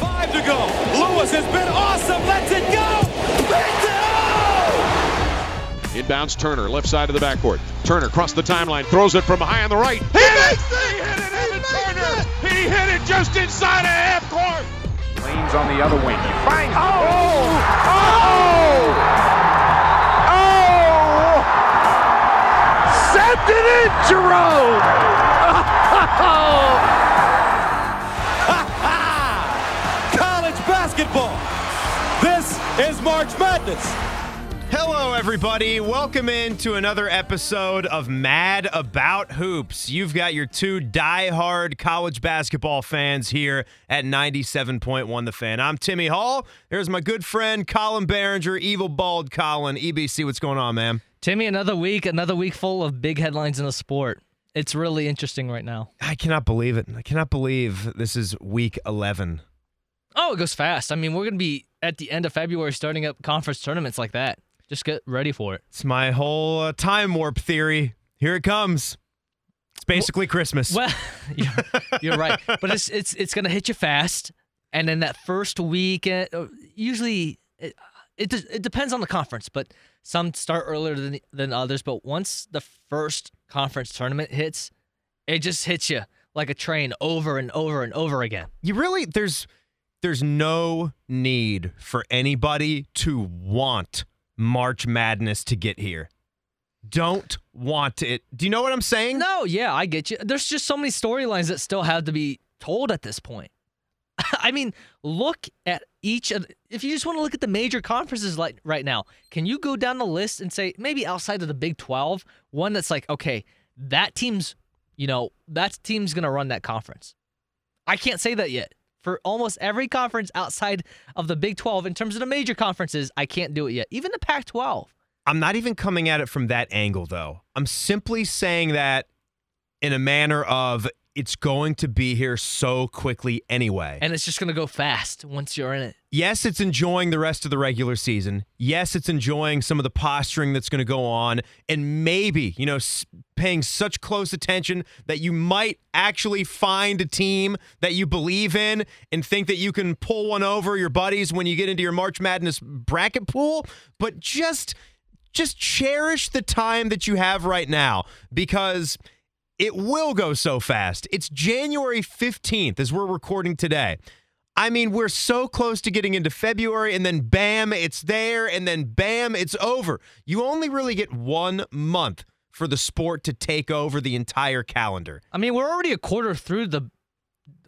Five to go. Lewis has been awesome. Let's it go. Inbounds Turner, left side of the backcourt. Turner across the timeline, throws it from high on the right. He hit it! He hit it, Evan Turner! He hit it just inside of half court! Lane's on the other wing. He finds. Oh! Oh! Oh! oh! Sent it Jerome! College basketball. This is March Madness. Hello, everybody. Welcome into another episode of Mad About Hoops. You've got your two die-hard college basketball fans here at 97.1 The Fan. I'm Timmy Hall. There's my good friend Colin Behringer, Evil Bald Colin. EBC, what's going on, man? Timmy, another week, another week full of big headlines in the sport. It's really interesting right now. I cannot believe it. I cannot believe this is week 11. Oh, it goes fast. I mean, we're going to be at the end of February starting up conference tournaments like that. Just get ready for it. It's my whole uh, time warp theory. Here it comes. It's basically Christmas. Well, you're, you're right, but it's it's it's going to hit you fast, and then that first week, uh, usually it, de- it depends on the conference, but some start earlier than than others. But once the first conference tournament hits, it just hits you like a train over and over and over again. you really there's there's no need for anybody to want March Madness to get here. Don't want it. Do you know what I'm saying? No, yeah, I get you. There's just so many storylines that still have to be told at this point. I mean, look at each of. If you just want to look at the major conferences like right now, can you go down the list and say maybe outside of the Big 12, one that's like, okay, that team's, you know, that team's gonna run that conference. I can't say that yet. For almost every conference outside of the Big 12, in terms of the major conferences, I can't do it yet. Even the Pac 12. I'm not even coming at it from that angle though. I'm simply saying that in a manner of it's going to be here so quickly anyway. And it's just gonna go fast once you're in it. yes, it's enjoying the rest of the regular season. Yes, it's enjoying some of the posturing that's going to go on. And maybe, you know, paying such close attention that you might actually find a team that you believe in and think that you can pull one over your buddies when you get into your March Madness bracket pool. But just. Just cherish the time that you have right now because it will go so fast. It's January 15th as we're recording today. I mean, we're so close to getting into February, and then bam, it's there, and then bam, it's over. You only really get one month for the sport to take over the entire calendar. I mean, we're already a quarter through the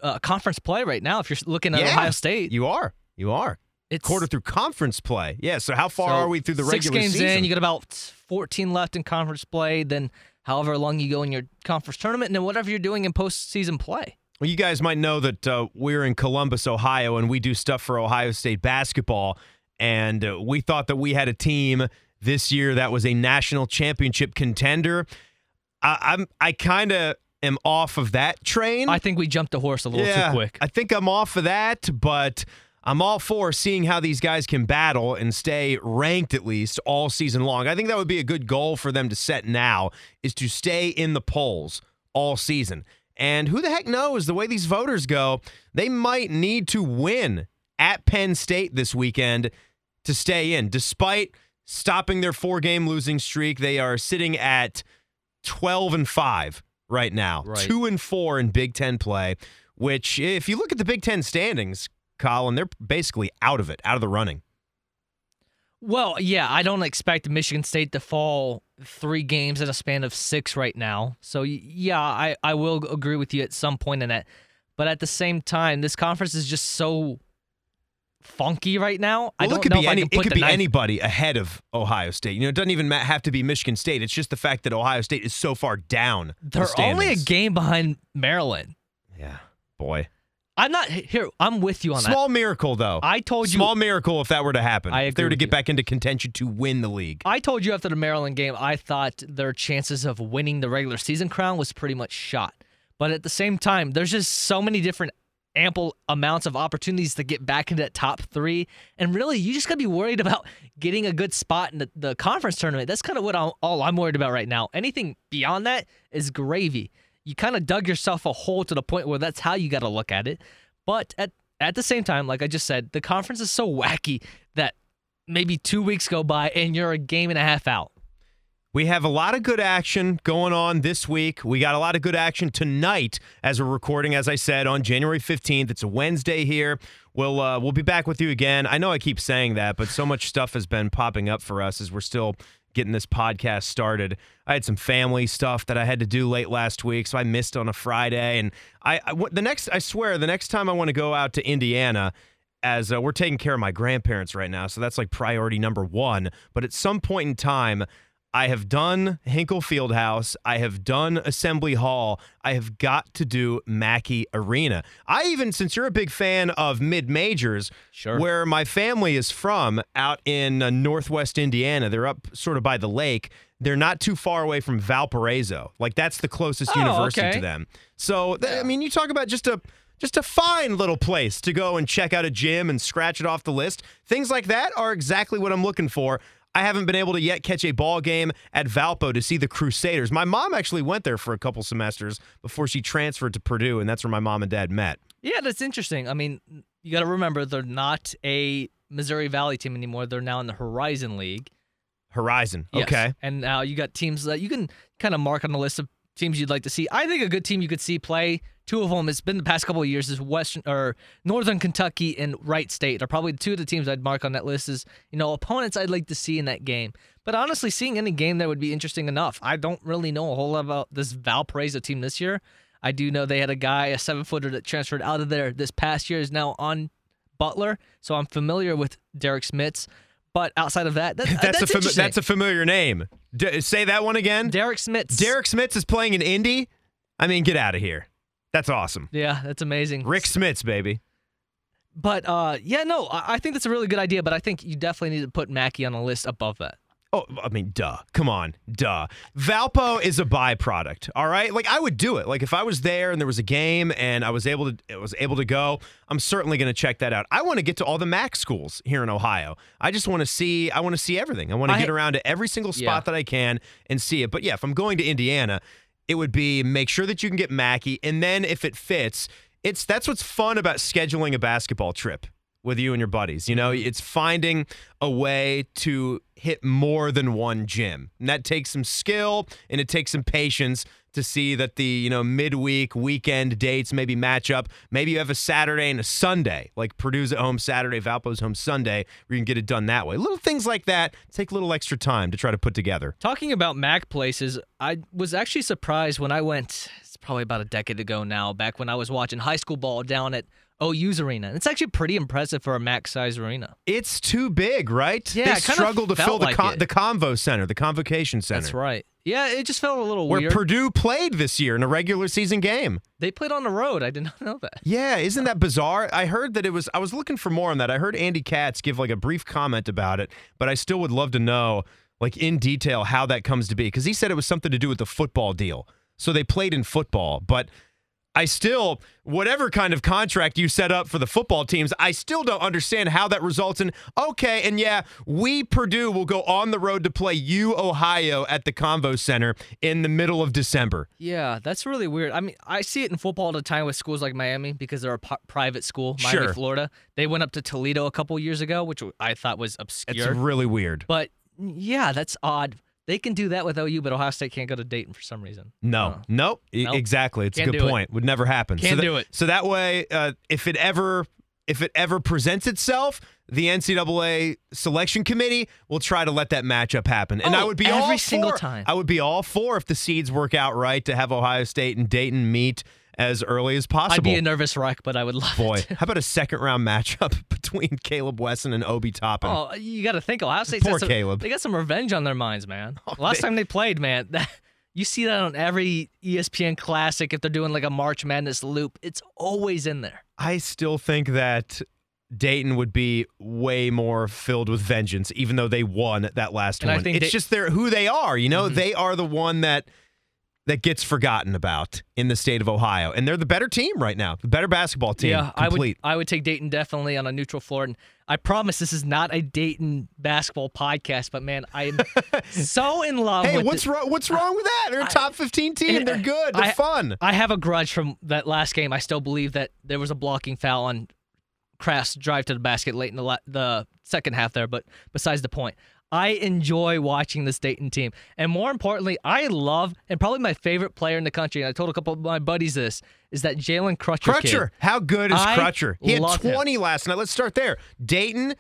uh, conference play right now. If you're looking at Ohio State, You are. You are. it's Quarter through conference play. Yeah, so how far so are we through the regular season? six games in. You got about 14 left in conference play. Then, however long you go in your conference tournament, and then whatever you're doing in postseason play. Well, you guys might know that uh, we're in Columbus, Ohio, and we do stuff for Ohio State basketball. And uh, we thought that we had a team this year that was a national championship contender. I, I'm I kind of am off of that train. I think we jumped the horse a little yeah, too quick. I think I'm off of that, but I'm all for seeing how these guys can battle and stay ranked at least all season long. I think that would be a good goal for them to set now is to stay in the polls all season. And who the heck knows the way these voters go, they might need to win at Penn State this weekend to stay in. Despite stopping their four-game losing streak, they are sitting at 12 and 5 right now. Right. 2 and 4 in Big 10 play, which if you look at the Big 10 standings, Colin, they're basically out of it, out of the running. Well, yeah, I don't expect Michigan State to fall three games in a span of six right now. So yeah, I, I will agree with you at some point in that. But at the same time, this conference is just so funky right now. I don't it could know be if any, I can it could be knife- anybody ahead of Ohio State. You know, it doesn't even have to be Michigan State. It's just the fact that Ohio State is so far down. They're only a game behind Maryland. Yeah, boy. I'm not here. I'm with you on that. Small miracle though. I told you. Small miracle if that were to happen. I if they were to get you. back into contention to win the league. I told you after the Maryland game, I thought their chances of winning the regular season crown was pretty much shot. But at the same time, there's just so many different ample amounts of opportunities to get back into that top three. And really, you just got to be worried about getting a good spot in the, the conference tournament. That's kind of what I'm, all I'm worried about right now. Anything beyond that is gravy. You kind of dug yourself a hole to the point where that's how you got to look at it. But at at the same time, like I just said, the conference is so wacky that maybe two weeks go by and you're a game and a half out. We have a lot of good action going on this week. We got a lot of good action tonight as we're recording, as I said, on January 15th. It's a Wednesday here. We'll uh, we'll be back with you again. I know I keep saying that, but so much stuff has been popping up for us as we're still getting this podcast started. I had some family stuff that I had to do late last week, so I missed on a Friday. And I, I the next, I swear, the next time I want to go out to Indiana, as uh, we're taking care of my grandparents right now, so that's like priority number one. But at some point in time, I have done Hinkle Fieldhouse. I have done Assembly Hall. I have got to do Mackey Arena. I even, since you're a big fan of mid majors, Sure. where my family is from, out in uh, Northwest Indiana, they're up sort of by the lake. They're not too far away from Valparaiso. Like that's the closest Oh, university okay. to them. So th- I mean, you talk about just a just a fine little place to go and check out a gym and scratch it off the list. Things like that are exactly what I'm looking for. I haven't been able to yet catch a ball game at Valpo to see the Crusaders. My mom actually went there for a couple semesters before she transferred to Purdue, and that's where my mom and dad met. Yeah, that's interesting. I mean, you got to remember they're not a Missouri Valley team anymore. They're now in the Horizon League. Horizon. Yes. Okay. And now you got teams that you can kind of mark on the list of teams you'd like to see. I think a good team you could see play. Two of them. It's been the past couple of years. Is Western or Northern Kentucky and Wright State are probably two of the teams I'd mark on that list. Is you know, opponents I'd like to see in that game. But honestly, seeing any game that would be interesting enough. I don't really know a whole lot about this Valparaiso team this year. I do know they had a guy, a seven footer that transferred out of there this past year, is now on Butler. So I'm familiar with Derek Smits. But outside of that, that That's, that's, a that's a familiar name. D- say that one again. Derek Smits. Derek Smits is playing in Indy. I mean, get out of here. That's awesome. Yeah, that's amazing. Rick Smits, baby. But uh, yeah, no, I, I think that's a really good idea. But I think you definitely need to put Mackey on a list above that. Oh, I mean, duh. Come on, duh. Valpo is a byproduct. All right, like I would do it. Like if I was there and there was a game and I was able to, I was able to go. I'm certainly going to check that out. I want to get to all the MAC schools here in Ohio. I just want to see. I want to see everything. I want to get around to every single spot Yeah. that I can and see it. But yeah, if I'm going to Indiana, it would be make sure that you can get Mackey, and then if it fits, it's that's what's fun about scheduling a basketball trip with you and your buddies. You know, mm-hmm. it's finding a way to hit more than one gym. And that takes some skill and it takes some patience to see that the, you know, midweek, weekend dates maybe match up. Maybe you have a Saturday and a Sunday, like Purdue's at home Saturday, Valpo's home Sunday, where you can get it done that way. Little things like that take a little extra time to try to put together. Talking about Mac places, I was actually surprised when I went. It's probably about a decade ago now. Back when I was watching high school ball down at Oh, OU's arena, it's actually pretty impressive for a max size arena. It's too big, right? Yeah, they struggle to fill the like con- the convo center, the convocation center. That's right. Yeah, it just felt a little weird. Where weird. Purdue played this year in a regular season game. they played on the road. I did not know that. Yeah, isn't that bizarre? I heard that it was. I was looking for more on that. I heard Andy Katz give like a brief comment about it, but I still would love to know, like in detail, how that comes to be because he said it was something to do with the football deal. So they played in football, but I still, whatever kind of contract you set up for the football teams, I still don't understand how that results in, okay, and yeah, we, Purdue, will go on the road to play you, Ohio, at the Convo Center in the middle of December. Yeah, that's really weird. I mean, I see it in football all the time with schools like Miami because they're a p- private school, Miami, Sure. Florida. They went up to Toledo a couple years ago, which I thought was obscure. It's really weird. but yeah, that's odd. They can do that with OU, but Ohio State can't go to Dayton for some reason. No, Oh. nope. Nope. Exactly. It's Can't a good do it. point. Would never happen. so Can't that- do it. So that way, uh, if it ever, if it ever presents itself, the NCAA selection committee will try to let that matchup happen. And I Oh, would be every all single for- time. I would be all for if the seeds work out right to have Ohio State and Dayton meet as early as possible. I'd be a nervous wreck, but I would love Boy, it. how about a second round matchup between Caleb Wesson and Obi Toppin? Oh, you got to think Ohio State. Poor Caleb. They got some revenge on their minds, man. Last they- time they played, man, that, you see that on every ESPN Classic. If they're doing like a March Madness loop, it's always in there. I still think that Dayton would be way more filled with vengeance, even though they won that last And I one. think it's just their who they are. You know, Mhm. they are the one that that gets forgotten about in the state of Ohio, and they're the better team right now, the better basketball team. Yeah, I would. I would take Dayton definitely on a neutral floor. And I promise this is not a Dayton basketball podcast, but man, I am so in love Hey, what's wrong? What's wrong with that? They're a top fifteen team. They're good. They're I- fun. I have a grudge from that last game. I still believe that there was a blocking foul on Craft's drive to the basket late in the la- the second half there, but besides the point. I enjoy watching this Dayton team. And more importantly, I love and probably my favorite player in the country, and I told a couple of my buddies this, is that Jalen Crutcher. Crutcher, kid. how good is I Crutcher? He had love him. 20 last night. Let's start there. Dayton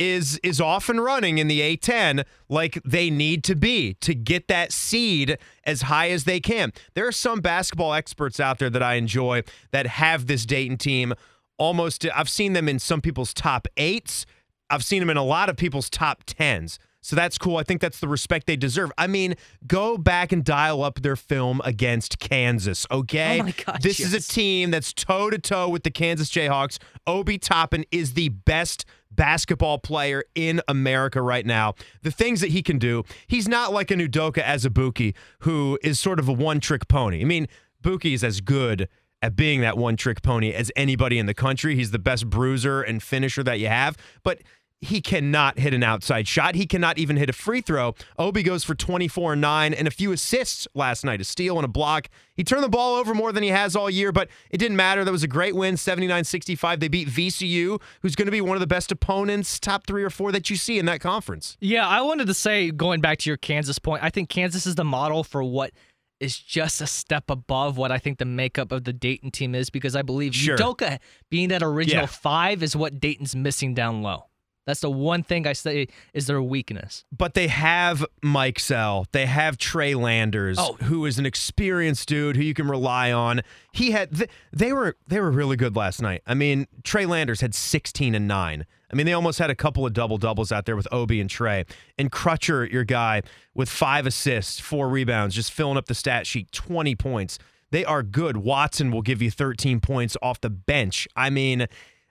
is is off and running in the A10 like they need to be to get that seed as high as they can. There are some basketball experts out there that I enjoy that have this Dayton team almost I've seen them in some people's top 8s. I've seen them in a lot of people's top 10s. So that's cool. I think that's the respect they deserve. I mean, go back and dial up their film against Kansas, okay? Oh my gosh, This is a team that's toe to toe with the Kansas Jayhawks. Obi Toppin is the best basketball player in America right now. The things that he can do, he's not like an Udoka Azubuike who is sort of a one trick pony. I mean, Buki is as good at being that one trick pony as anybody in the country. He's the best bruiser and finisher that you have, but he cannot hit an outside shot. He cannot even hit a free throw. Obi goes for 24 and 9 and a few assists last night, a steal and a block. He turned the ball over more than he has all year, but it didn't matter. That was a great win, 79 65. They beat VCU, who's going to be one of the best opponents, top three or four that you see in that conference. Yeah, I wanted to say, going back to your Kansas point, I think Kansas is the model for what is just a step above what I think the makeup of the Dayton team is because I believe Sure. Udoka being that original Yeah. five is what Dayton's missing down low. That's the one thing I say is their weakness. But they have Mikesell. They have Trey Landers, Oh. who is an experienced dude who you can rely on. He had th- they were they were really good last night. I mean, Trey Landers had 16 and 9. I mean, they almost had a couple of double doubles out there with Obi and Trey. And Crutcher, your guy, with five assists, four rebounds, just filling up the stat sheet, 20 points. They are good. Watson will give you 13 points off the bench. I mean,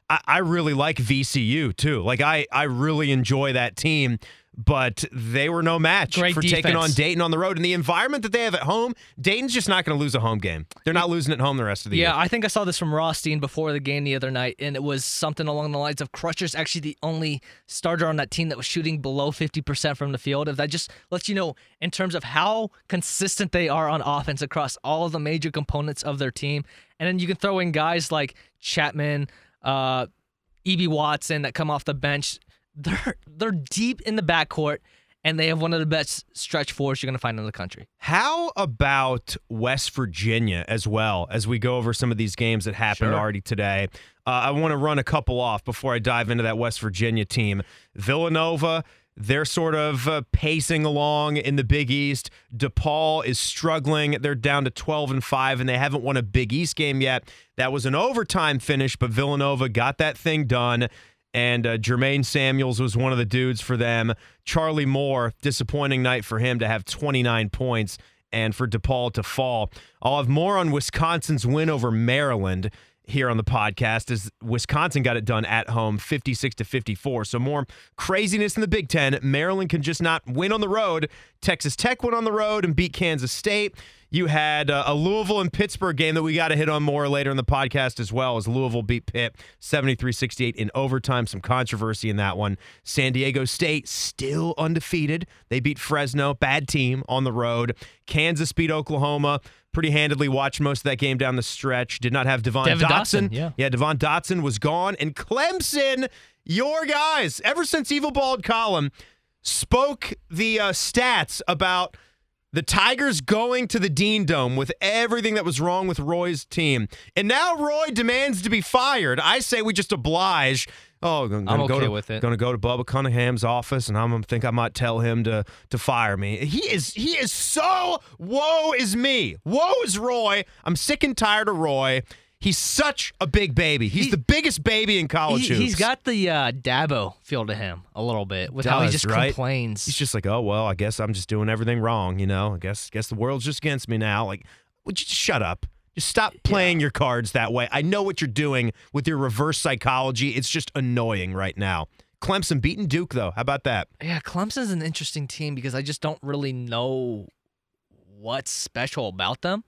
I, I really like VCU too. Like I, I really enjoy that team, but they were no match Great for taking on. Dayton on the road. And the environment that they have at home, Dayton's just not going to lose a home game. They're not losing at home the rest of the Yeah, year. Yeah, I think I saw this from Rothstein before the game the other night, and it was something along the lines of Crutcher's actually the only starter on that team that was shooting below 50% from the field. If that just lets you know in terms of how consistent they are on offense across all of the major components of their team. And then you can throw in guys like Chatman, uh, Ibi Watson that come off the bench. They're they're deep in the backcourt, and they have one of the best stretch fours you're going to find in the country. How about West Virginia as well as we go over some of these games that happened Sure. already today? Uh, I want to run a couple off before I dive into that West Virginia team. Villanova, they're sort of uh, pacing along in the Big East. DePaul is struggling. They're down to 12 and 5, and they haven't won a Big East game yet. That was an overtime finish, but Villanova got that thing done. And uh, Jermaine Samuels was one of the dudes for them. Charlie Moore, disappointing night for him to have 29 points and for DePaul to fall. I'll have more on Wisconsin's win over Maryland here on the podcast as Wisconsin got it done at home 56 to 54. So more craziness in the Big 10. Maryland can just not win on the road. Texas Tech went on the road and beat Kansas State. You had uh, a Louisville and Pittsburgh game that we got to hit on more later in the podcast as well as Louisville beat Pitt 73-68 in overtime. Some controversy in that one. San Diego State still undefeated. They beat Fresno, bad team on the road. Kansas beat Oklahoma pretty handedly. Watched most of that game down the stretch. Did not have Devon Devin Dotson. Dotson, yeah. Yeah, Devon Dotson was gone. And Clemson, your guys, ever since Evil Bald Colin spoke the uh, stats about the Tigers going to the Dean Dome with everything that was wrong with Roy's team. And now Roy demands to be fired. I say we just oblige. Oh, I'm gonna I'm go okay to, with it. Gonna go to Bubba Cunningham's office, and I'm gonna think I might tell him to to fire me. He is he is so woe is me, woe is Roy. I'm sick and tired of Roy. He's such a big baby. He's He- the biggest baby in college He, hoops. has got the uh, Dabo feel to him a little bit with how he just right? complains. He's just like, oh well, I guess I'm just doing everything wrong. You know, I guess guess the world's just against me now. Like, would you just shut up? Just stop playing your cards that way. I know what you're doing with your reverse psychology. It's just annoying right now. Clemson beating Duke though. How about that? Yeah, Clemson's an interesting team because I just don't really know what's special about them.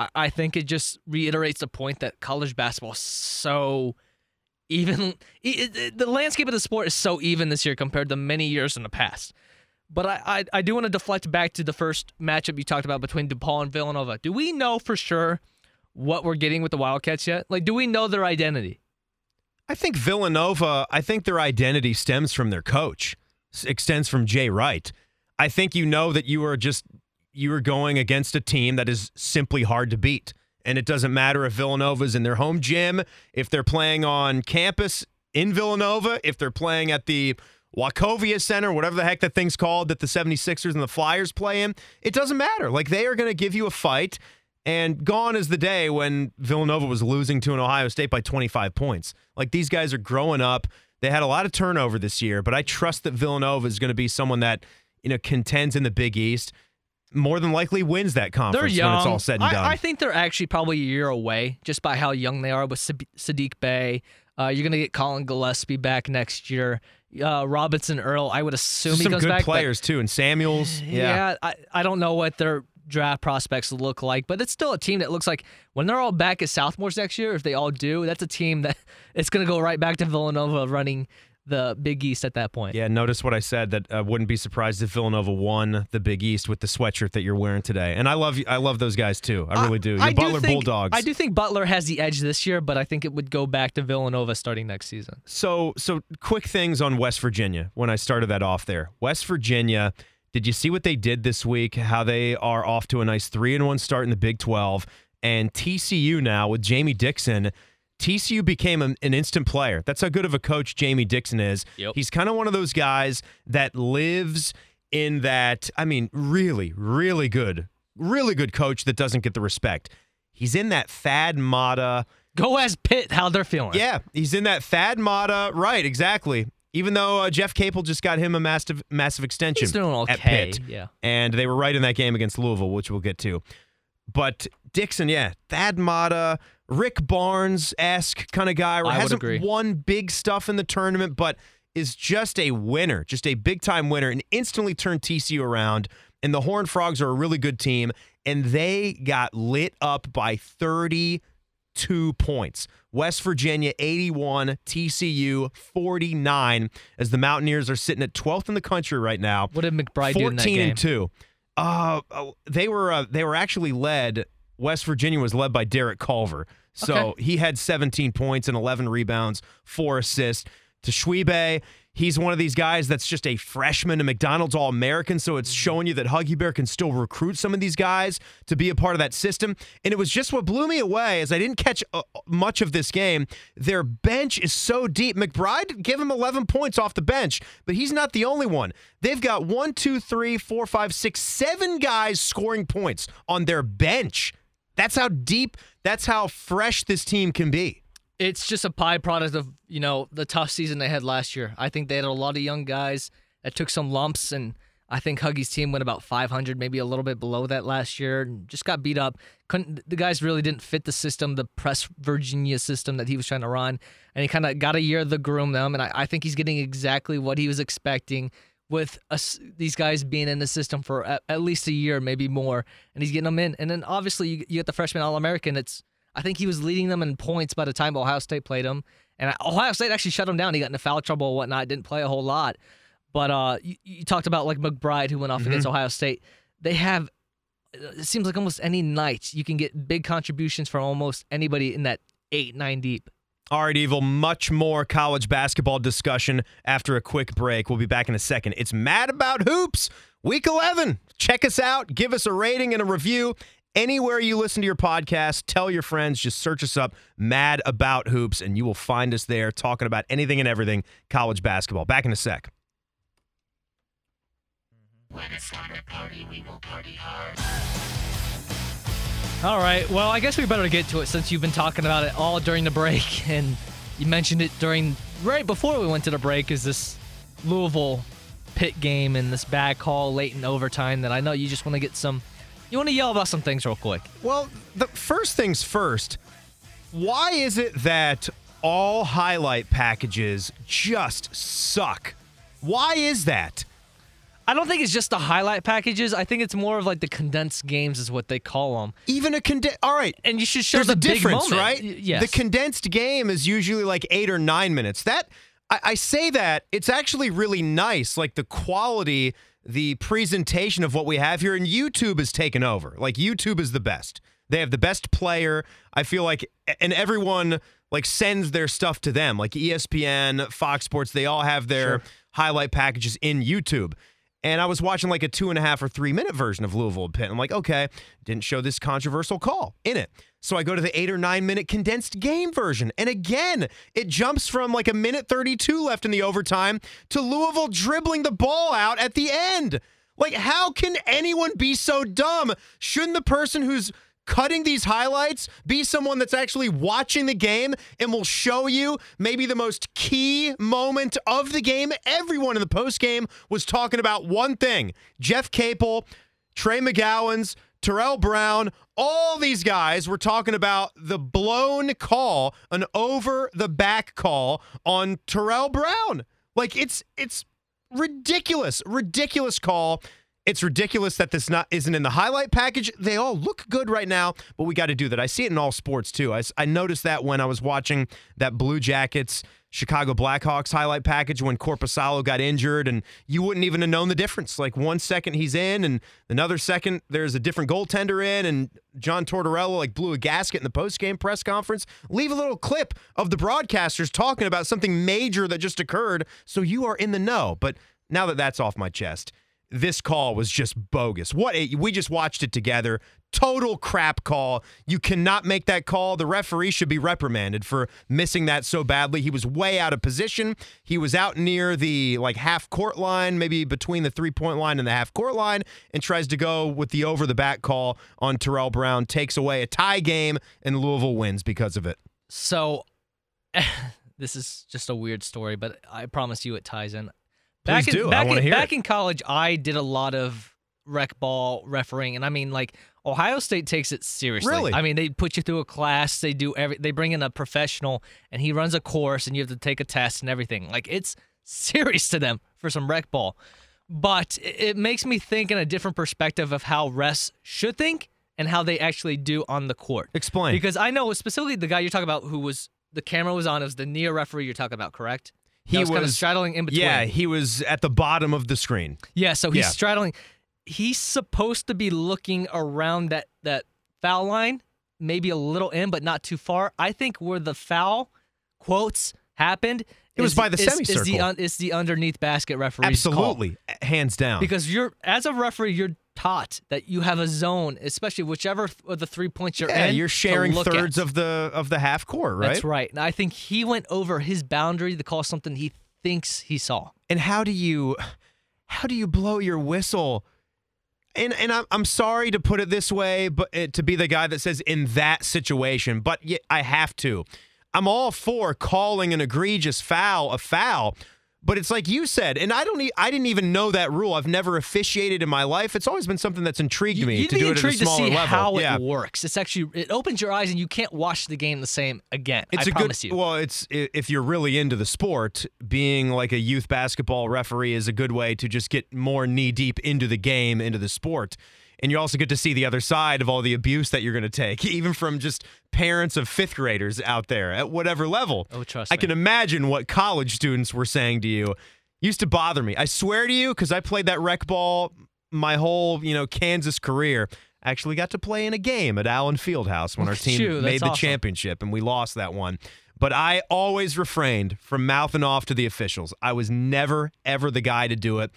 I, I think it just reiterates the point that college basketball is so even. It, it, the landscape of the sport is so even this year compared to many years in the past. But I, I, I do want to deflect back to the first matchup you talked about between DePaul and Villanova. Do we know for sure what we're getting with the Wildcats yet? Like, do we know their identity? I think Villanova, I think their identity stems from their coach, extends from Jay Wright. I think you know that you are just you are going against a team that is simply hard to beat. And it doesn't matter if Villanova's in their home gym, if they're playing on campus in Villanova, if they're playing at the Wachovia Center, whatever the heck that thing's called that the 76ers and the Flyers play in, it doesn't matter. Like they are going to give you a fight. And gone is the day when Villanova was losing to an Ohio State by 25 points. Like these guys are growing up. They had a lot of turnover this year, but I trust that Villanova is going to be someone that, you know, contends in the Big East more than likely wins that conference They're young. when it's all said and done. I, think they're actually probably a year away just by how young they are with Saddiq Bey. Uh, you're going to get Collin Gillespie back next year. Uh, Robinson Earl, I would assume Some he comes good back. players too, and Samuels. Yeah, Yeah, I, I don't know what their draft prospects look like, but it's still a team that looks like when they're all back at Southmore's next year, if they all do, that's a team that it's going to go right back to Villanova running the Big East at that point. Yeah, notice what I said that I wouldn't be surprised if Villanova won the Big East with the sweatshirt that you're wearing today. And I love I love those guys too. I uh, really do. The I Butler think, Bulldogs. I do think Butler has the edge this year, but I think it would go back to Villanova starting next season. So so quick things on West Virginia when I started that off there. West Virginia, did you see what they did this week? How they are off to a nice 3 and 1 start in the Big 12 and TCU now with Jamie Dixon TCU became an instant player. That's how good of a coach Jamie Dixon is. Yep. He's kind of one of those guys that lives in that, I mean, really, really good, really good coach that doesn't get the respect. He's in that Thad Matta. Go as Pitt, how they're feeling. Yeah, he's in that Thad Matta. Right, exactly. Even though uh, Jeff Capel just got him a massive, massive extension He's doing okay. at Pitt, Yeah. and they were right in that game against Louisville, which we'll get to. But Dixon, yeah, Thad Matta, Rick Barnes esque kind of guy. Hasn't won big stuff in the tournament, but is just a winner, just a big time winner, and instantly turned TCU around. And the Horned Frogs are a really good team, and they got lit up by 32 points. West Virginia 81, TCU 49, as the Mountaineers are sitting at 12th in the country right now. What did McBride do in that 14 game? and 2. Uh, uh, they were uh, they were actually led West Virginia was led by Derek Culver. So he had 17 points and 11 rebounds, four assists. Tshiebwe, he's one of these guys that's just a freshman, a McDonald's All American. So it's showing you that Huggy Bear can still recruit some of these guys to be a part of that system. And it was just what blew me away as I didn't catch uh, much of this game. Their bench is so deep. McBride gave him 11 points off the bench, but he's not the only one. They've got one, two, three, four, five, six, seven guys scoring points on their bench. That's how deep, that's how fresh this team can be. It's just a byproduct of, you know, the tough season they had last year. I think they had a lot of young guys that took some lumps and I think Huggy's team went about 500, maybe a little bit below that last year, and just got beat up. Couldn't the guys really didn't fit the system, the press Virginia system that he was trying to run, and he kind of got a year to groom them. And I, I think he's getting exactly what he was expecting with us, these guys being in the system for at, at least a year, maybe more, and he's getting them in. And then obviously you, you get the freshman All American. It's I think he was leading them in points by the time Ohio State played him, and Ohio State actually shut him down. He got into foul trouble and whatnot, didn't play a whole lot. But uh, you, you talked about like McBride who went off against Ohio State. They have it seems like almost any night you can get big contributions from almost anybody in that eight nine deep. All right, Evil, much more college basketball discussion after a quick break. We'll be back in a second. It's Mad About Hoops, week 11. Check us out, give us a rating and a review. Anywhere you listen to your podcast, tell your friends, just search us up, Mad About Hoops, and you will find us there talking about anything and everything college basketball. Back in a sec. All right. Well, I guess we better get to it since you've been talking about it all during the break, and you mentioned it during right before we went to the break. Is this Louisville pit game and this bad call late in overtime that I know you just want to get some. You want to yell about some things real quick. Well, the first things first, why is it that all highlight packages just suck? Why is that? I don't think it's just the highlight packages. I think it's more of like the condensed games is what they call them. Even a conde- all right. And you should show There's the a difference, right? Y- yes. The condensed game is usually like eight or nine minutes. That I, I say that it's actually really nice. Like the quality, the presentation of what we have here, and YouTube has taken over. Like YouTube is the best. They have the best player. I feel like, and everyone like sends their stuff to them. Like ESPN, Fox Sports, they all have their highlight packages in YouTube. And I was watching like a two and a half or three minute version of Louisville Pitt. I'm like, okay, didn't show this controversial call in it. So I go to the eight or nine minute condensed game version. And again, it jumps from like a minute 32 left in the overtime to Louisville dribbling the ball out at the end. Like, how can anyone be so dumb? Shouldn't the person who's cutting these highlights be someone that's actually watching the game and will show you maybe the most key moment of the game. Everyone in the post game was talking about one thing Jeff Capel, Trey McGowens, Terrell Brown, all these guys were talking about the blown call, an over the back call on Terrell Brown. Like it's it's ridiculous, ridiculous call. It's ridiculous that this not isn't in the highlight package. They all look good right now, but we got to do that. I see it in all sports too. I, I noticed that when I was watching that Blue Jackets Chicago Blackhawks highlight package when Korpisalo got injured, and you wouldn't even have known the difference. Like one second he's in, and another second there's a different goaltender in, and John Tortorella like blew a gasket in the post game press conference. Leave a little clip of the broadcasters talking about something major that just occurred, so you are in the know. But now that that's off my chest, this call was just bogus. What a, we just watched it together. Total crap call. You cannot make that call. The referee should be reprimanded for missing that so badly. He was way out of position. He was out near the like half court line, maybe between the three point line and the half court line, and tries to go with the over the back call on Terrell Brown. Takes away a tie game, and Louisville wins because of it. So, this is just a weird story, but I promise you it ties in. Please in, do. I Back wanna in, hear Back it. in college, I did a lot of rec ball refereeing, and I mean, like Ohio State takes it seriously. Really? I mean, they put you through a class. They do every. They bring in a professional, and he runs a course, and you have to take a test and everything. Like it's serious to them for some rec ball. But it it makes me think in a different perspective of how refs should think and how they actually do on the court. Explain. Because I know specifically the guy you're talking about who was the camera was on. It was the near referee you're talking about, correct? He That was, kind of straddling in between. Yeah, he was at the bottom of the screen. Yeah, so he's Yeah. straddling. He's supposed to be looking around that that foul line, maybe a little in, but not too far. I think where the foul quotes happened, It was by the is- Is the un, is the underneath basket referee's call. Absolutely, hands down. because you're as a referee, you're taught that you have a zone, especially whichever th- of the three points you're yeah, in. you're sharing look at. thirds of the of the half court, right? That's right. And I think he went over his boundary to call something he thinks he saw. And how do you how do you blow your whistle? And and I'm I'm sorry to put it this way, but uh, to be the guy that says in that situation, but I have to. I'm all for calling an egregious foul a foul, but it's like you said, and I don't e- I didn't even know that rule. I've never officiated in my life. It's always been something that's intrigued me You'd to be do it at a intrigued to smaller see level. how yeah. it works. It's actually it opens your eyes and you can't watch the game the same again. It's I a promise good you. well. It's if you're really into the sport, being like a youth basketball referee is a good way to just get more knee deep into the game, into the sport, and you also get to see the other side of all the abuse that you're going to take, even from just parents of fifth graders out there at whatever level. Oh, trust I me. can imagine what college students were saying to you. Used to bother me. I swear to you, because I played that rec ball my whole you know Kansas career. Actually, got to play in a game at Allen Fieldhouse when our team you, made the awesome. championship and we lost that one. But I always refrained from mouthing off to the officials. I was never, ever the guy to do it.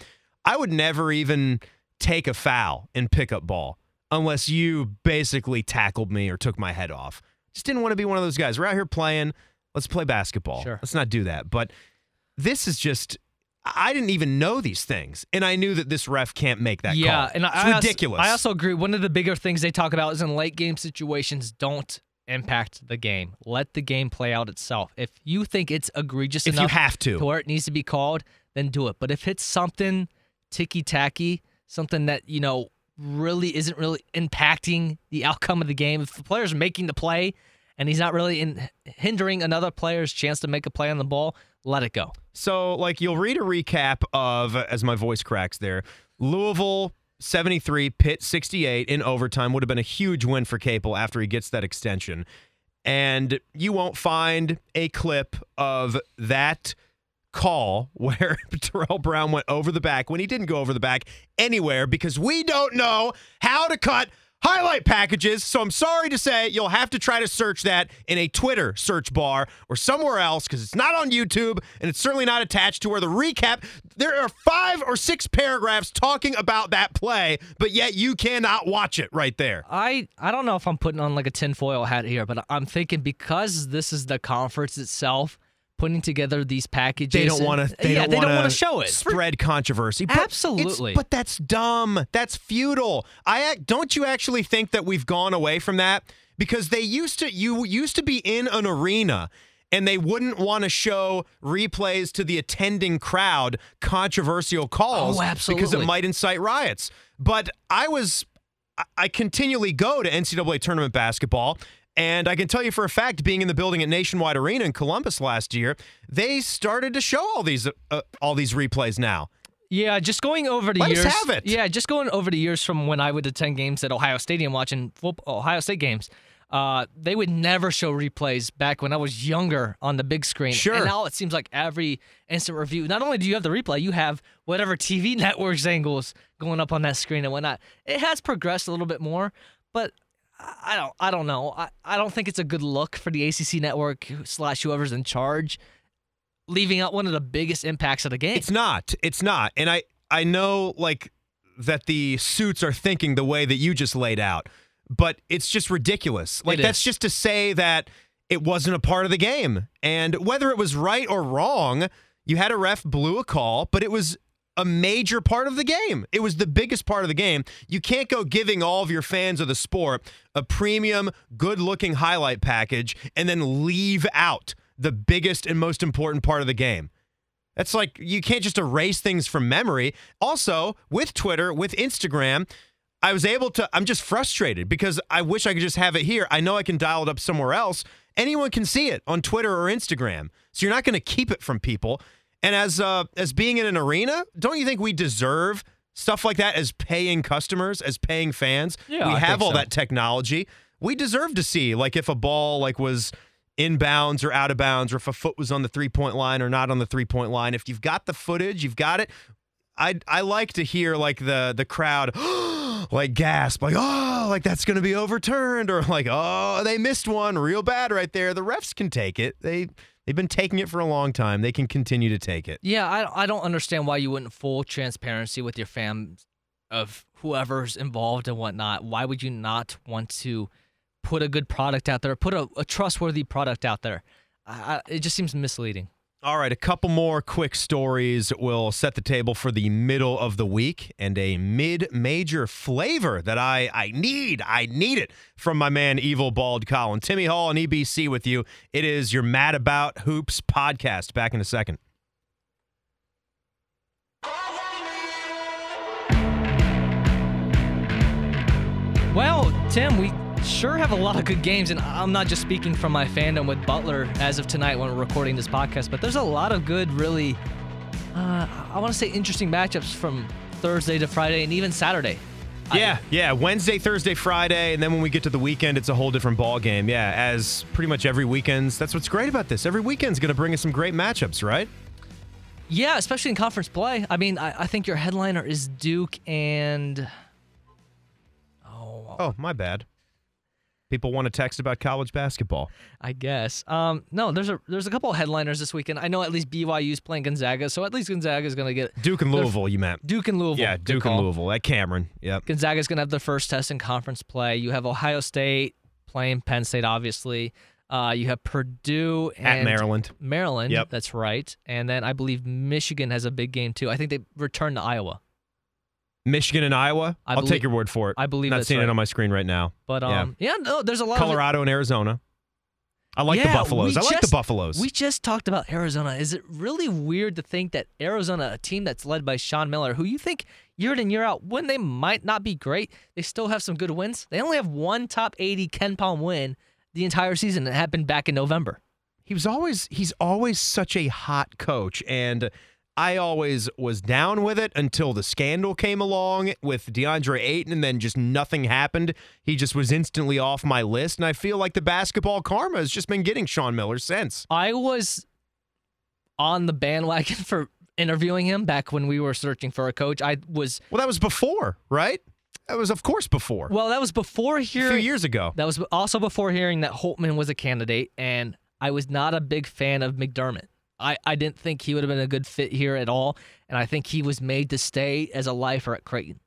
I would never even take a foul in pickup ball unless you basically tackled me or took my head off. Just didn't want to be one of those guys. We're out here playing. Let's play basketball. Sure. Let's not do that. But this is just. I didn't even know these things, and I knew that this ref can't make that yeah, call. and I, it's I also- ridiculous. I also agree. One of the bigger things they talk about is in late game situations, don't impact the game. Let the game play out itself. If you think it's egregious if you have to, to where it needs to be called, then do it. But if it's something ticky tacky, something that you know really isn't really impacting the outcome of the game, if the player's making the play and he's not really in hindering another player's chance to make a play on the ball, let it go. So, like, you'll read a recap of, as my voice cracks there, Louisville 73, Pitt 68 in overtime would have been a huge win for Capel after he gets that extension. And you won't find a clip of that call where Terrell Brown went over the back when he didn't go over the back anywhere because we don't know how to cut highlight packages. So I'm sorry to say you'll have to try to search that in a Twitter search bar or somewhere else because it's not on YouTube and it's certainly not attached to where the recap. There are five or six paragraphs talking about that play, but yet you cannot watch it right there. I I don't know if I'm putting on like a tinfoil hat here, but I'm thinking because this is the conference itself putting together these packages. They don't want to. They yeah, don't they want don't want to show it. Spread controversy. But Absolutely. But that's dumb. That's futile. I don't you actually think that we've gone away from that because they used to. You used to be in an arena. And they wouldn't want to show replays to the attending crowd controversial calls Oh, because it might incite riots. But I was, I continually go to NCAA tournament basketball, and I can tell you for a fact, being in the building at Nationwide Arena in Columbus last year, they started to show all these uh, all these replays now. Yeah, just going over the Let us years. have it. Yeah, just going over the years from when I would attend games at Ohio Stadium watching football, Ohio State games. Uh, they would never show replays back when I was younger on the big screen. Sure. And now it seems like every instant review, not only do you have the replay, you have whatever TV networks angles going up on that screen and whatnot. It has progressed a little bit more, but I don't I don't know. I, I don't think it's a good look for the ACC network slash whoever's in charge, leaving out one of the biggest impacts of the game. It's not. It's not. And I I know like that the suits are thinking the way that you just laid out, but it's just ridiculous. Like that's just to say that it wasn't a part of the game. And whether it was right or wrong, you had a ref blew a call, but it was a major part of the game. It was the biggest part of the game. You can't go giving all of your fans of the sport a premium, good looking highlight package and then leave out the biggest and most important part of the game. That's like you can't just erase things from memory. Also, with Twitter, with Instagram, I was able to I'm just frustrated because I wish I could just have it here. I know I can dial it up somewhere else. Anyone can see it on Twitter or Instagram. So you're not going to keep it from people. And as uh as being in an arena, don't you think we deserve stuff like that as paying customers, as paying fans? Yeah, we I have all so. that technology. We deserve to see like if a ball like was inbounds or out of bounds or if a foot was on the three point line or not on the three point line. If you've got the footage, you've got it. I I like to hear like the the crowd like gasp like oh like that's going to be overturned or like oh they missed one real bad right there. The refs can take it. They they've been taking it for a long time. They can continue to take it. Yeah, I I don't understand why you wouldn't full transparency with your fans of whoever's involved and whatnot. Why would you not want to put a good product out there, put a, a trustworthy product out there? I, I, it just seems misleading. All right, a couple more quick stories will set the table for the middle of the week and a mid-major flavor that I I need. I need it from my man Evil Bald Colin. Timmy Hall and EBC with you. It is your Mad About Hoops podcast. Back in a second. Well, Tim, we sure have a lot of good games, and I'm not just speaking from my fandom with Butler as of tonight when we're recording this podcast, but there's a lot of good, really, uh, I want to say interesting matchups from Thursday to Friday and even Saturday. Yeah, yeah. Wednesday, Thursday, Friday, and then when we get to the weekend, it's a whole different ball game. Yeah, as pretty much every weekend's. That's what's great about this. Every weekend's going to bring us some great matchups, right? Yeah, especially in conference play. I mean, I, I think your headliner is Duke and. Oh, Oh, my bad. People want to text about college basketball. I guess. Um, no, there's a there's a couple of headliners this weekend. I know at least BYU's playing Gonzaga, so at least Gonzaga's gonna get Duke and Louisville, you meant. Duke and Louisville. Yeah, Duke and Louisville at Cameron. Yep. Gonzaga's gonna have their first test in conference play. You have Ohio State playing Penn State, obviously. Uh, you have Purdue and At Maryland. Maryland. Yep. that's right. And then I believe Michigan has a big game too. I think they return to Iowa. Michigan and Iowa. I I'll believe- take your word for it. I believe Not seeing right. it on my screen right now. But Yeah. um, yeah, no, there's a lot of Colorado and Arizona. I like the Buffaloes. I like the Buffaloes. We just talked about Arizona. Is it really weird to think that Arizona, a team that's led by Sean Miller, who you think year in and year out, when they might not be great, they still have some good wins. They only have one top 80 KenPom win. the entire season. It happened back in November. he was always he's always such a hot coach and I always was down with it until the scandal came along with DeAndre Ayton and then just nothing happened. He just was instantly off my list and I feel like the basketball karma has just been getting Sean Miller since. I was on the bandwagon for interviewing him back when we were searching for a coach. I was Well, that was before, right? That was of course before. well, that was before hearing. a few years ago. that was also before hearing that Holtman was a candidate, and I was not a big fan of McDermott. I, I didn't think he would have been a good fit here at all, and I think he was made to stay as a lifer at Creighton.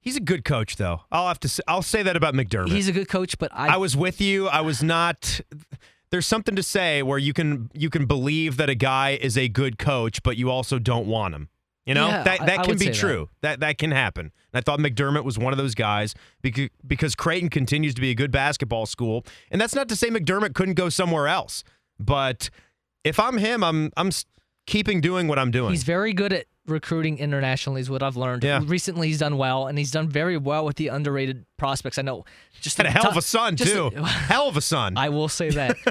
He's a good coach though. I'll have to say, I'll say that about McDermott. He's a good coach, but I, I was with you. I was not. There's something to say where you can you can believe that a guy is a good coach, but you also don't want him. You know Yeah, that that I can would be say that. true. That. that can happen. And I thought McDermott was one of those guys because because Creighton continues to be a good basketball school, and that's not to say McDermott couldn't go somewhere else. But if I'm him, I'm I'm keeping doing what I'm doing. He's very good at recruiting internationally, is what I've learned. Yeah. Recently, he's done well, and he's done very well with the underrated prospects. I know. Just had a hell of a son too. the- hell of a son. I will say that.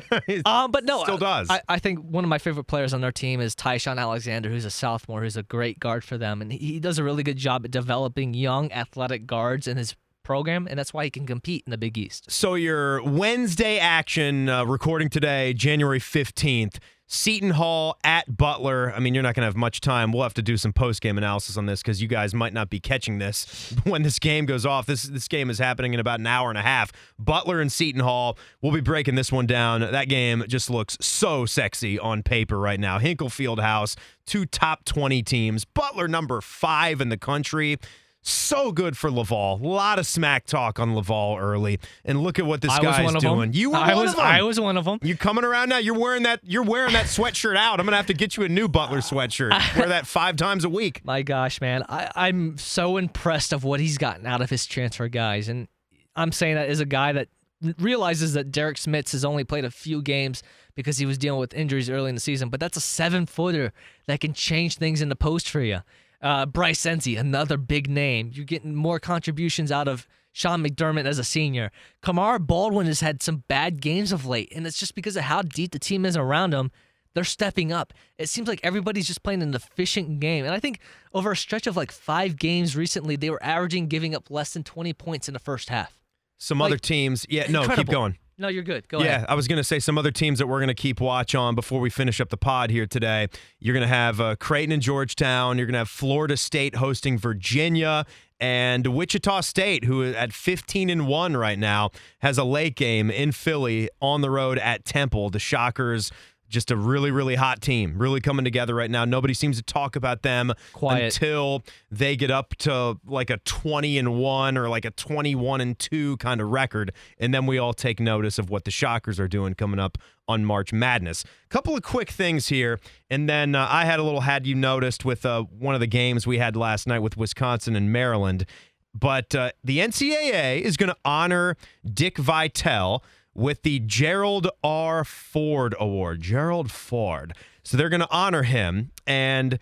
Um, but no, still does. I, I think one of my favorite players on their team is Ty-Shon Alexander, who's a sophomore, who's a great guard for them, and he, does a really good job at developing young athletic guards in his program, and that's why he can compete in the Big East. So your Wednesday action uh, recording today, January 15th, Seton Hall at Butler. I mean, you're not going to have much time. We'll have to do some post-game analysis on this because you guys might not be catching this when this game goes off. This this game is happening in about an hour and a half. Butler and Seton Hall. We'll be breaking this one down. That game just looks so sexy on paper right now. Hinkle Fieldhouse, two top 20 teams. Butler number 5 in the country. So good for LaVall. A lot of smack talk on LaVall early, and look at what this I guy's doing. You were I one was of them. I was one of them. You're coming around now? You're wearing that. You're wearing that sweatshirt out. I'm gonna have to get you a new Butler sweatshirt. Wear that five times a week. My gosh, man, I, I'm so impressed of what he's gotten out of his transfer guys, and I'm saying that as a guy that realizes that Derrik Smits has only played a few games because he was dealing with injuries early in the season, but that's a seven footer that can change things in the post for you. Uh, Bryce Nze, another big name. You're getting more contributions out of Sean McDermott as a senior. Kamar Baldwin has had some bad games of late, and it's just because of how deep the team is around him. They're stepping up. It seems like everybody's just playing an efficient game. And I think over a stretch of like five games recently, they were averaging giving up less than 20 points in the first half. Some Like, other teams. Yeah, no, keep going. No, you're good. Go ahead. yeah, ahead. I was going to say some other teams that we're going to keep watch on before we finish up the pod here today. You're going to have uh, Creighton and Georgetown. You're going to have Florida State hosting Virginia and Wichita State, who at 15 and one right now has a late game in Philly on the road at Temple. The Shockers. Just a really, really hot team, really coming together right now. Nobody seems to talk about them Quiet. until they get up to like a 20 and 1 or like a 21 and 2 kind of record and then we all take notice of what the Shockers are doing coming up on March Madness. Couple of quick things here and then uh, I had a little had you noticed with uh, one of the games we had last night with Wisconsin and Maryland. But uh, the NCAA is going to honor Dick Vitale with the Gerald R. Ford Award. Gerald Ford. So they're going to honor him. And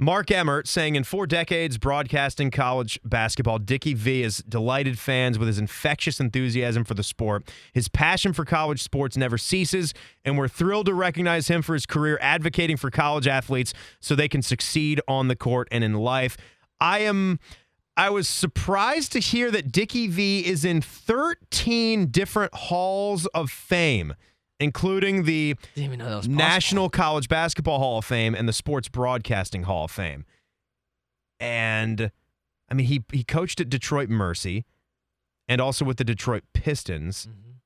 Mark Emmert saying in four decades broadcasting college basketball, Dickie V has delighted fans with his infectious enthusiasm for the sport. His passion for college sports never ceases, and we're thrilled to recognize him for his career advocating for college athletes so they can succeed on the court and in life. I am I was surprised to hear that Dickie V is in 13 different halls of fame, including the Didn't even know that was possible. National College Basketball Hall of Fame and the Sports Broadcasting Hall of Fame. And I mean, he he coached at Detroit Mercy and also with the Detroit Pistons. Mhm.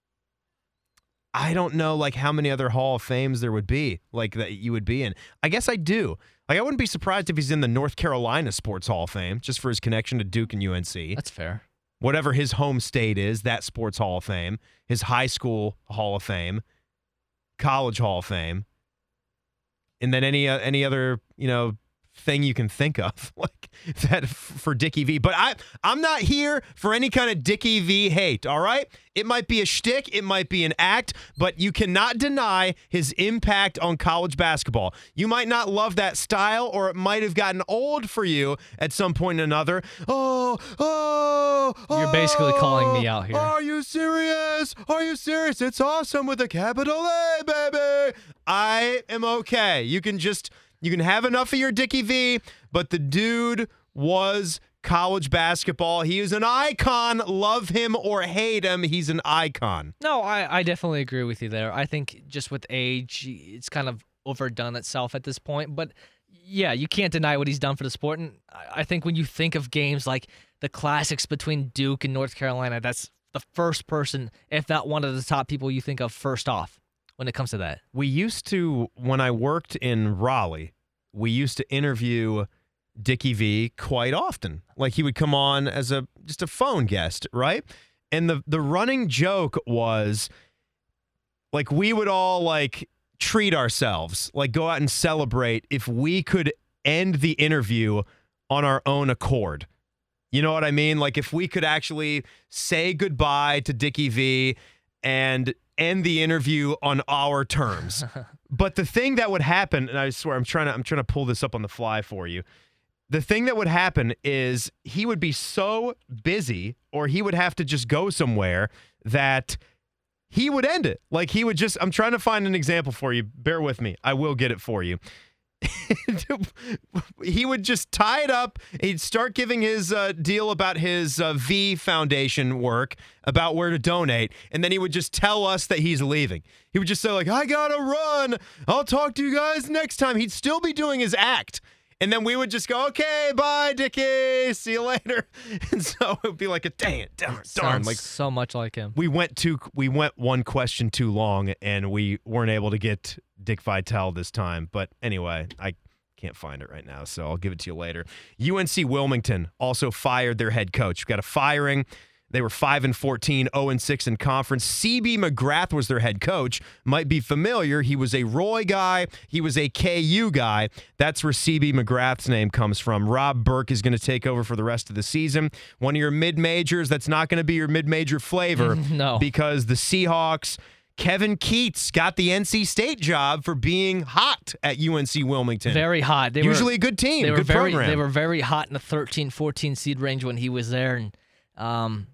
I don't know like how many other Hall of Fames there would be like that you would be in. I guess I do. Like I wouldn't be surprised if he's in the North Carolina Sports Hall of Fame just for his connection to Duke and UNC. That's fair. Whatever his home state is, that Sports Hall of Fame, his high school Hall of Fame, college Hall of Fame, and then any uh, any other you know thing you can think of like that f- for Dickie V. But I I'm not here for any kind of Dickie V hate, all right? It might be a shtick, it might be an act, but you cannot deny his impact on college basketball. You might not love that style, or it might have gotten old for you at some point or another. Oh, Oh, oh, You're basically calling me out here. Are you serious? Are you serious? It's awesome with a capital A, baby. I am okay. You can just you can have enough of your Dickie V, but the dude was college basketball. He is an icon. Love him or hate him, he's an icon. No, I, I definitely agree with you there. I think just with age, it's kind of overdone itself at this point. But yeah, you can't deny what he's done for the sport. And I I think when you think of games like the classics between Duke and North Carolina, that's the first person, if not one of the top people you think of first off when it comes to that. We used to when I worked in Raleigh, we used to interview Dickie V quite often. Like he would come on as a just a phone guest, right? And the the running joke was like we would all like treat ourselves, like go out and celebrate if we could end the interview on our own accord. You know what I mean? Like if we could actually say goodbye to Dickie V and end the interview on our terms. but the thing that would happen, and I swear I'm trying to I'm trying to pull this up on the fly for you. The thing that would happen is he would be so busy or he would have to just go somewhere that he would end it. Like he would just I'm trying to find an example for you. Bear with me. I will get it for you. he would just tie it up. He'd start giving his uh, deal about his uh, V Foundation work, about where to donate, and then he would just tell us that he's leaving. He would just say like, "I gotta run. I'll talk to you guys next time." He'd still be doing his act. And then we would just go, okay, bye, Dickie. See you later. And so it would be like a dang it, darn, darn. Sounds Like so much like him. we went too we went one question too long and we weren't able to get Dick Vitale this time. But anyway, I can't find it right now, so I'll give it to you later. UNC Wilmington also fired their head coach. We've got a firing. They were 5 and 14, 0 and 6 in conference. CB McGrath was their head coach. Might be familiar. He was a Roy guy, he was a KU guy. That's where CB McGrath's name comes from. Rob Burke is going to take over for the rest of the season. One of your mid majors, that's not going to be your mid major flavor No. because the Seahawks. Kevin Keatts got the NC State job for being hot at UNC Wilmington. Very hot. They Usually were, a good team, They were good very program. they were very hot in the 13, 14 seed range when he was there and um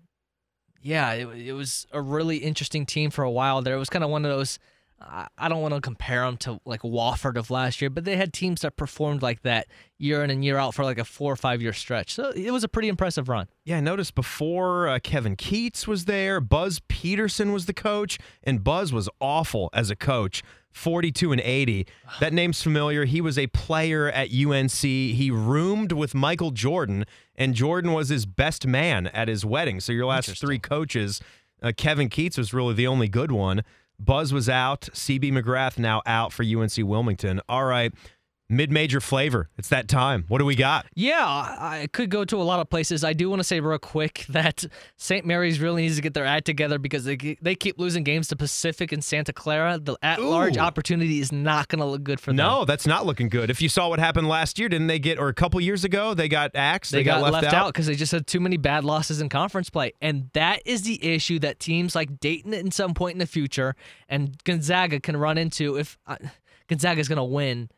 yeah, it, it was a really interesting team for a while there. It was kind of one of those I don't want to compare them to like Wofford of last year, but they had teams that performed like that year in and year out for like a four or five year stretch. So it was a pretty impressive run. Yeah, I noticed before uh, Kevin Keatts was there, Buzz Peterson was the coach, and Buzz was awful as a coach. 42 and 80. That name's familiar. He was a player at UNC. He roomed with Michael Jordan, and Jordan was his best man at his wedding. So your last three coaches, uh, Kevin Keatts was really the only good one. Buzz was out. CB McGrath now out for UNC Wilmington. All right. Mid-major flavor. It's that time. What do we got? Yeah, I could go to a lot of places. I do want to say real quick that St. Mary's really needs to get their act together because they they keep losing games to Pacific and Santa Clara. The at-large Ooh. opportunity is not going to look good for them. No, that's not looking good. If you saw what happened last year, didn't they get, or a couple years ago, they got axed? They, got, left, out because they just had too many bad losses in conference play. And that is the issue that teams like Dayton at some point in the future and Gonzaga can run into if uh, Gonzaga is going to win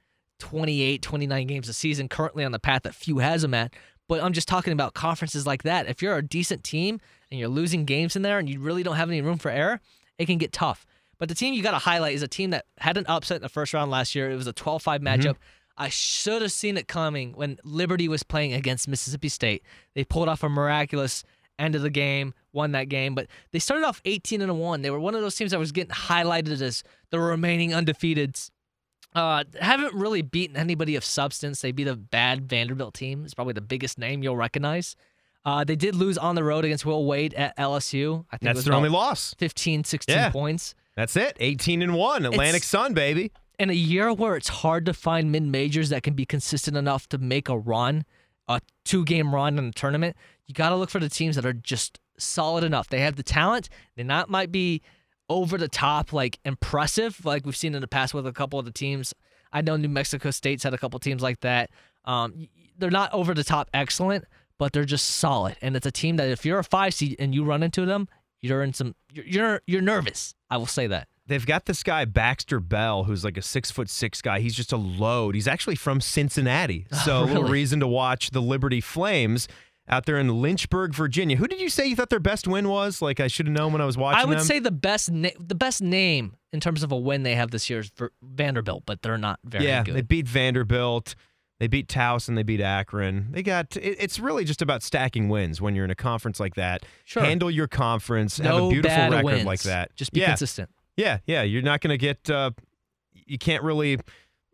28, 29 games a season, currently on the path that few has them at. But I'm just talking about conferences like that. If you're a decent team and you're losing games in there and you really don't have any room for error, it can get tough. But the team you got to highlight is a team that had an upset in the first round last year. It was a 12 5 mm-hmm. matchup. I should have seen it coming when Liberty was playing against Mississippi State. They pulled off a miraculous end of the game, won that game, but they started off 18 and 1. They were one of those teams that was getting highlighted as the remaining undefeateds. Uh, haven't really beaten anybody of substance. They beat a bad Vanderbilt team. It's probably the biggest name you'll recognize. Uh, they did lose on the road against Will Wade at LSU. I think it That's their only loss. 15, 16 Yeah. points. That's it. 18 and 1. Atlantic It's- Sun, baby. in a year where it's hard to find mid majors that can be consistent enough to make a run, a two game run in a tournament, you got to look for the teams that are just solid enough. They have the talent. They not might be over the top, like impressive, like we've seen in the past with a couple of the teams. I know New Mexico State's had a couple teams like that. Um, they're not over the top excellent, but they're just solid. And it's a team that if you're a five seed and you run into them, you're in some. You're you're, you're nervous. I will say that. They've got this guy Baxter Bell, who's like a six foot six guy. He's just a load. He's actually from Cincinnati, so a little reason to watch the Liberty Flames out there in Lynchburg, Virginia. Who did you say you thought their best win was? Like I should have known when I was watching. I would them. say the best na- the best name in terms of a win they have this year is Ver- Vanderbilt, but they're not very yeah, good. they beat Vanderbilt. They beat Taos and they beat Akron. They got it, it's really just about stacking wins when you're in a conference like that. Sure. Handle your conference, have no a beautiful bad record wins. like that. Just be yeah. consistent. Yeah, yeah. You're not going to get. Uh, you can't really.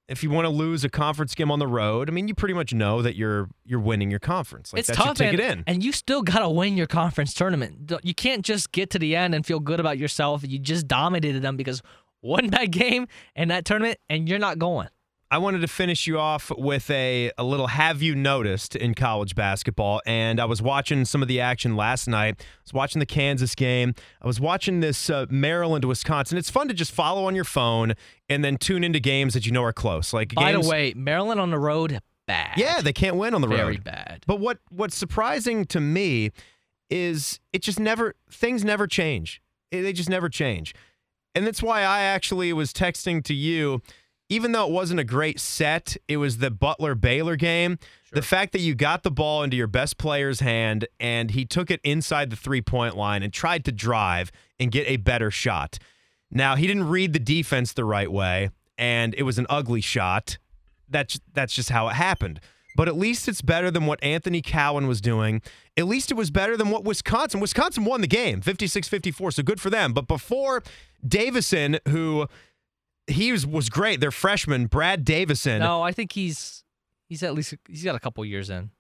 If you want to lose a conference game on the road, I mean, you pretty much know that you're you're winning your conference. Like it's that's tough, your ticket and, in. and you still gotta win your conference tournament. You can't just get to the end and feel good about yourself. You just dominated them because one bad game in that tournament, and you're not going. I wanted to finish you off with a, a little have you noticed in college basketball. And I was watching some of the action last night. I was watching the Kansas game. I was watching this uh, Maryland, Wisconsin. It's fun to just follow on your phone and then tune into games that you know are close. Like By games, the way, Maryland on the road, bad. yeah, they can't win on the very road. Very bad. But what what's surprising to me is it just never things never change. They just never change. And that's why I actually was texting to you even though it wasn't a great set, it was the Butler Baylor game. The fact that you got the ball into your best player's hand and he took it inside the three-point line and tried to drive and get a better shot. Now, he didn't read the defense the right way and it was an ugly shot that's that's just how it happened. But at least it's better than what Anthony Cowan was doing. At least it was better than what Wisconsin. Wisconsin won the game, 56-54, so good for them. But before Davison, who he was, was great, their freshman, Brad Davison. No, I think he's he's at least he's got a couple years in.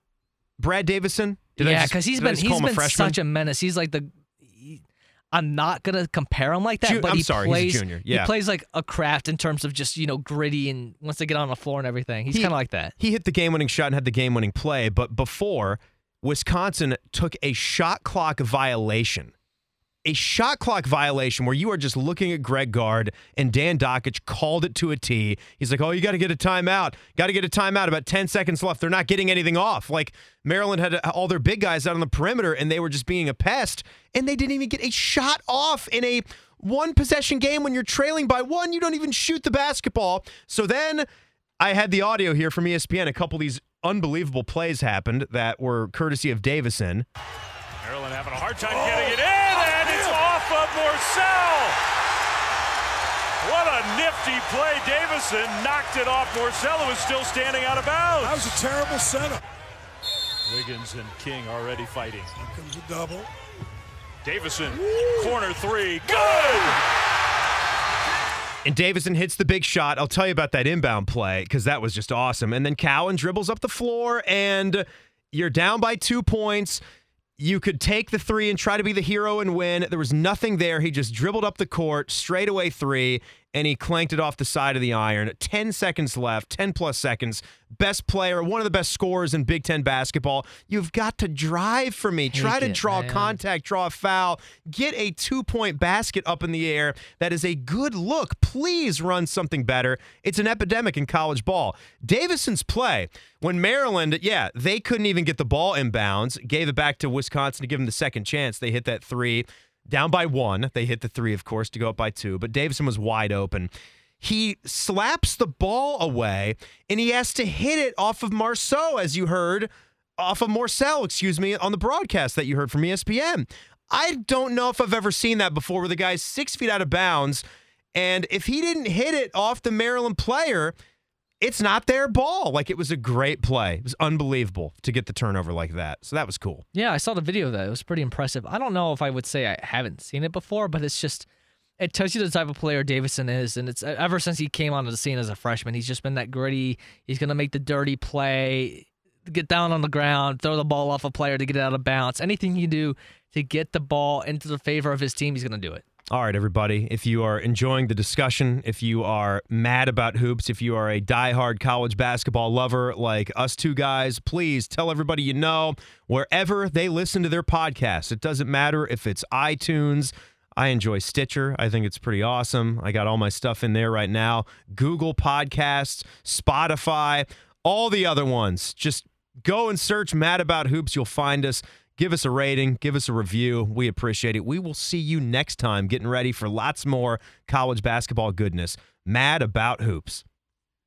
Brad Davison? Did yeah, because he's been he's him a been such a menace. He's like the. he- I'm not gonna compare him like that, Ju- but I'm he sorry, he's a plays. junior. Yeah. He plays like a Craft in terms of just you know gritty and wants to get on the floor and everything. He's He- kind of like that. He hit the game winning shot and had the game winning play, but before, Wisconsin took a shot clock violation. A shot clock violation where you are just looking at Greg Gard and Dan Dakich called it to a T. He's like, oh, you got to get a timeout. Got to get a timeout. About 10 seconds left. They're not getting anything off. Like Maryland had uh, all their big guys out on the perimeter and they were just being a pest. And they didn't even get a shot off in a one possession game when you're trailing by one. You don't even shoot the basketball. So then I had the audio here from ESPN. A couple of these unbelievable plays happened that were courtesy of Davison. Maryland having a hard time getting it in, off of Morsell. What a nifty play. Davison knocked it off Morsell, who was still standing out of bounds. That was a terrible setup. Wiggins and King already fighting. Here comes a double. Davison, corner three, good! And Davison hits the big shot. I'll tell you about that inbound play because that was just awesome. And then Cowan dribbles up the floor, and you're down by two points. You could take the three and try to be the hero and win. There was nothing there. He just dribbled up the court, straight away three, and he clanked it off the side of the iron. 10 seconds left, 10 plus seconds. Best player, one of the best scorers in Big Ten basketball. You've got to drive for me. Try to it, draw man. contact, draw a foul, get a two point basket up in the air. That is a good look. Please run something better. It's an epidemic in college ball. Davison's play, when Maryland, yeah, they couldn't even get the ball inbounds, gave it back to Wisconsin to give them the second chance. They hit that three. Down by one. They hit the three, of course, to go up by two, but Davison was wide open. He slaps the ball away and he has to hit it off of Marceau, as you heard, off of Morsell, excuse me, on the broadcast that you heard from ESPN. I don't know if I've ever seen that before where the guy's six feet out of bounds. And if he didn't hit it off the Maryland player, it's not their ball. Like it was a great play. It was unbelievable to get the turnover like that. So that was cool. Yeah, I saw the video of that. It was pretty impressive. I don't know if I would say I haven't seen it before, but it's just it tells you the type of player Davison is, and it's ever since he came onto the scene as a freshman, he's just been that gritty. He's gonna make the dirty play, get down on the ground, throw the ball off a player to get it out of bounds. Anything can do to get the ball into the favor of his team, he's gonna do it. All right, everybody. If you are enjoying the discussion, if you are mad about hoops, if you are a diehard college basketball lover like us two guys, please tell everybody you know wherever they listen to their podcast. It doesn't matter if it's iTunes. I enjoy Stitcher. I think it's pretty awesome. I got all my stuff in there right now. Google Podcasts, Spotify, all the other ones. Just go and search Mad About Hoops. You'll find us. Give us a rating, give us a review. We appreciate it. We will see you next time getting ready for lots more college basketball goodness. Mad About Hoops.